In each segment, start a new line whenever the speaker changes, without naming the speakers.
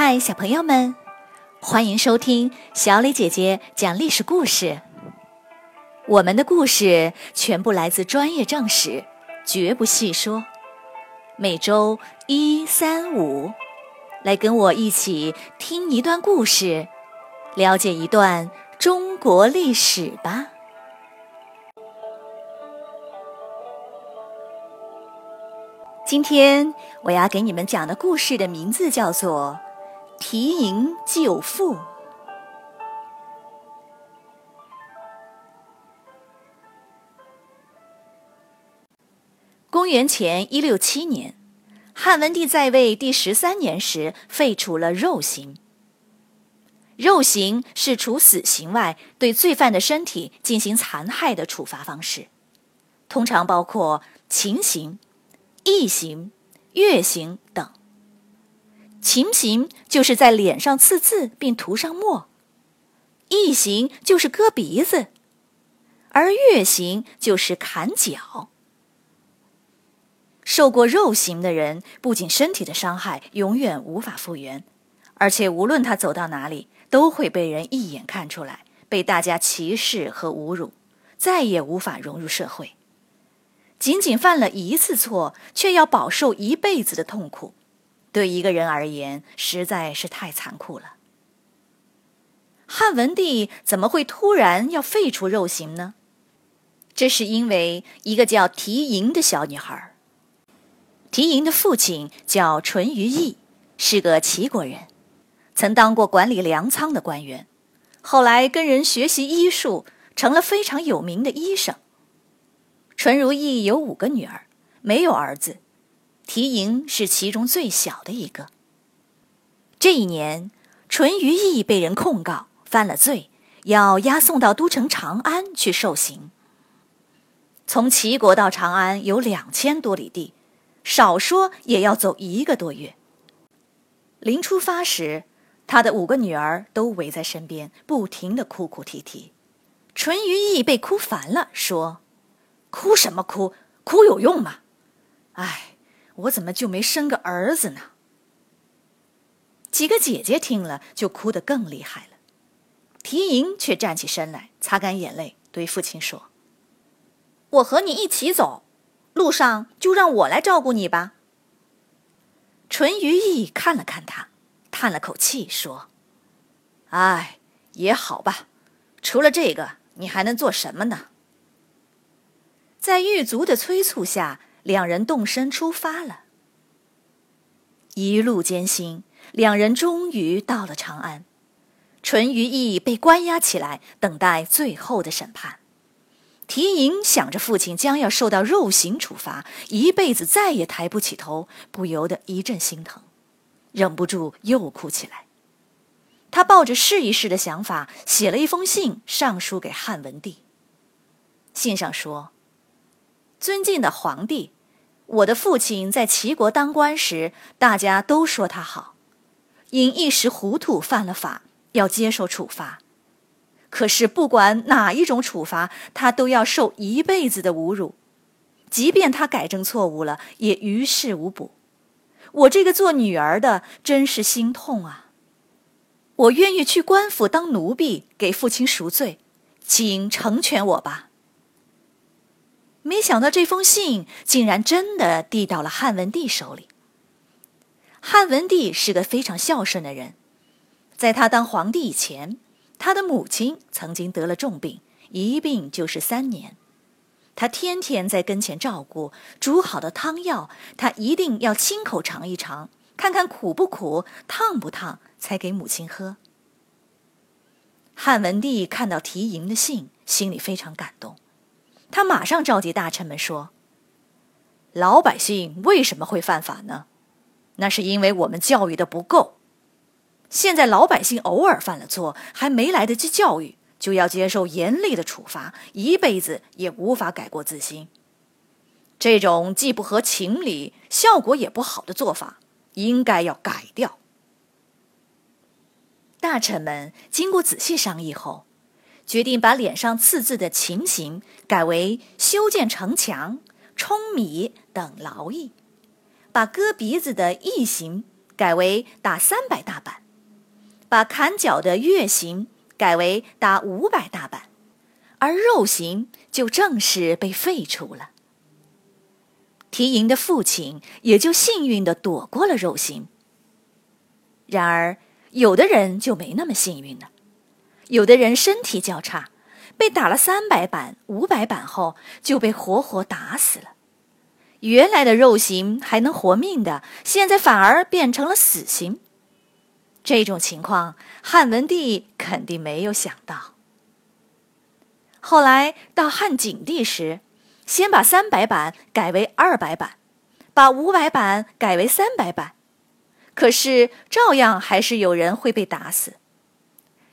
嗨，小朋友们，欢迎收听小磊姐姐讲历史故事。我们的故事全部来自专业正史，绝不细说。每周一、三、五，来跟我一起听一段故事，了解一段中国历史吧。今天我要给你们讲的故事的名字叫做《提营救父》。公元前一六七年，汉文帝在位第十三年时，废除了肉刑。肉刑是除死刑外，对罪犯的身体进行残害的处罚方式，通常包括禽刑。异刑、月刑等。禽刑就是在脸上刺字并涂上墨，异刑就是割鼻子，而月刑就是砍脚。受过肉刑的人，不仅身体的伤害永远无法复原，而且无论他走到哪里，都会被人一眼看出来，被大家歧视和侮辱，再也无法融入社会。仅仅犯了一次错，却要饱受一辈子的痛苦，对一个人而言实在是太残酷了。汉文帝怎么会突然要废除肉刑呢？这是因为一个叫缇萦的小女孩。缇萦的父亲叫淳于意，是个齐国人，曾当过管理粮仓的官员，后来跟人学习医术，成了非常有名的医生。淳如意有五个女儿，没有儿子，缇萦是其中最小的一个。这一年，淳于意被人控告犯了罪，要押送到都城长安去受刑。从齐国到长安有两千多里地，少说也要走一个多月。临出发时，他的五个女儿都围在身边，不停的哭哭啼啼。淳于意被哭烦了，说。哭什么哭？哭有用吗？哎，我怎么就没生个儿子呢？几个姐姐听了就哭得更厉害了。缇萦却站起身来，擦干眼泪，对父亲说：“我和你一起走，路上就让我来照顾你吧。”淳于意看了看他，叹了口气说：“哎，也好吧。除了这个，你还能做什么呢？”在狱卒的催促下，两人动身出发了。一路艰辛，两人终于到了长安。淳于意被关押起来，等待最后的审判。缇萦想着父亲将要受到肉刑处罚，一辈子再也抬不起头，不由得一阵心疼，忍不住又哭起来。他抱着试一试的想法，写了一封信上书给汉文帝。信上说。尊敬的皇帝，我的父亲在齐国当官时，大家都说他好，因一时糊涂犯了法，要接受处罚。可是不管哪一种处罚，他都要受一辈子的侮辱。即便他改正错误了，也于事无补。我这个做女儿的真是心痛啊！我愿意去官府当奴婢，给父亲赎罪，请成全我吧。没想到这封信竟然真的递到了汉文帝手里。汉文帝是个非常孝顺的人，在他当皇帝以前，他的母亲曾经得了重病，一病就是三年。他天天在跟前照顾，煮好的汤药，他一定要亲口尝一尝，看看苦不苦、烫不烫，才给母亲喝。汉文帝看到缇萦的信，心里非常感动。他马上召集大臣们说：“老百姓为什么会犯法呢？那是因为我们教育的不够。现在老百姓偶尔犯了错，还没来得及教育，就要接受严厉的处罚，一辈子也无法改过自新。这种既不合情理、效果也不好的做法，应该要改掉。”大臣们经过仔细商议后。决定把脸上刺字的情形改为修建城墙、舂米等劳役，把割鼻子的役刑改为打三百大板，把砍脚的月刑改为打五百大板，而肉刑就正式被废除了。提营的父亲也就幸运的躲过了肉刑。然而，有的人就没那么幸运了，有的人身体较差，被打了三百板、五百板后就被活活打死了。原来的肉刑还能活命的，现在反而变成了死刑。这种情况，汉文帝肯定没有想到。后来到汉景帝时，先把三百板改为二百板，把五百板改为三百板，可是照样还是有人会被打死。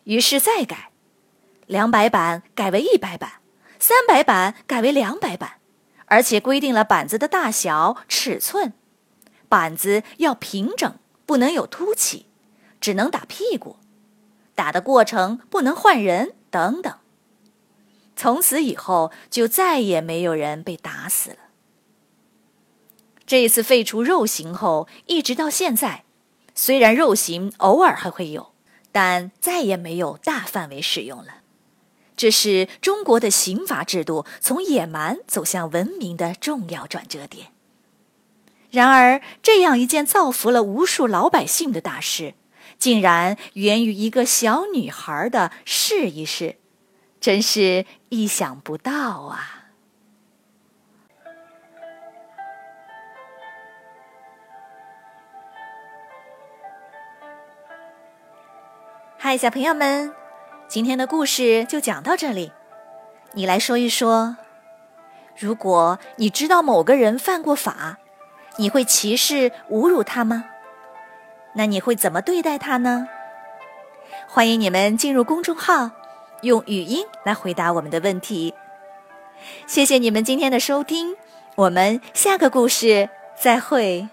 于是再改，两百板改为一百板，三百板改为两百板。而且规定了板子的大小、尺寸，板子要平整，不能有凸起，只能打屁股，打的过程不能换人等等。从此以后，就再也没有人被打死了。这一次废除肉刑后，一直到现在，虽然肉刑偶尔还会有，但再也没有大范围使用了。这是中国的刑罚制度从野蛮走向文明的重要转折点。然而，这样一件造福了无数老百姓的大事，竟然源于一个小女孩的试一试，真是意想不到啊！嗨，小朋友们。今天的故事就讲到这里，你来说一说，如果你知道某个人犯过法，你会歧视、侮辱他吗？那你会怎么对待他呢？欢迎你们进入公众号，用语音来回答我们的问题。谢谢你们今天的收听，我们下个故事再会。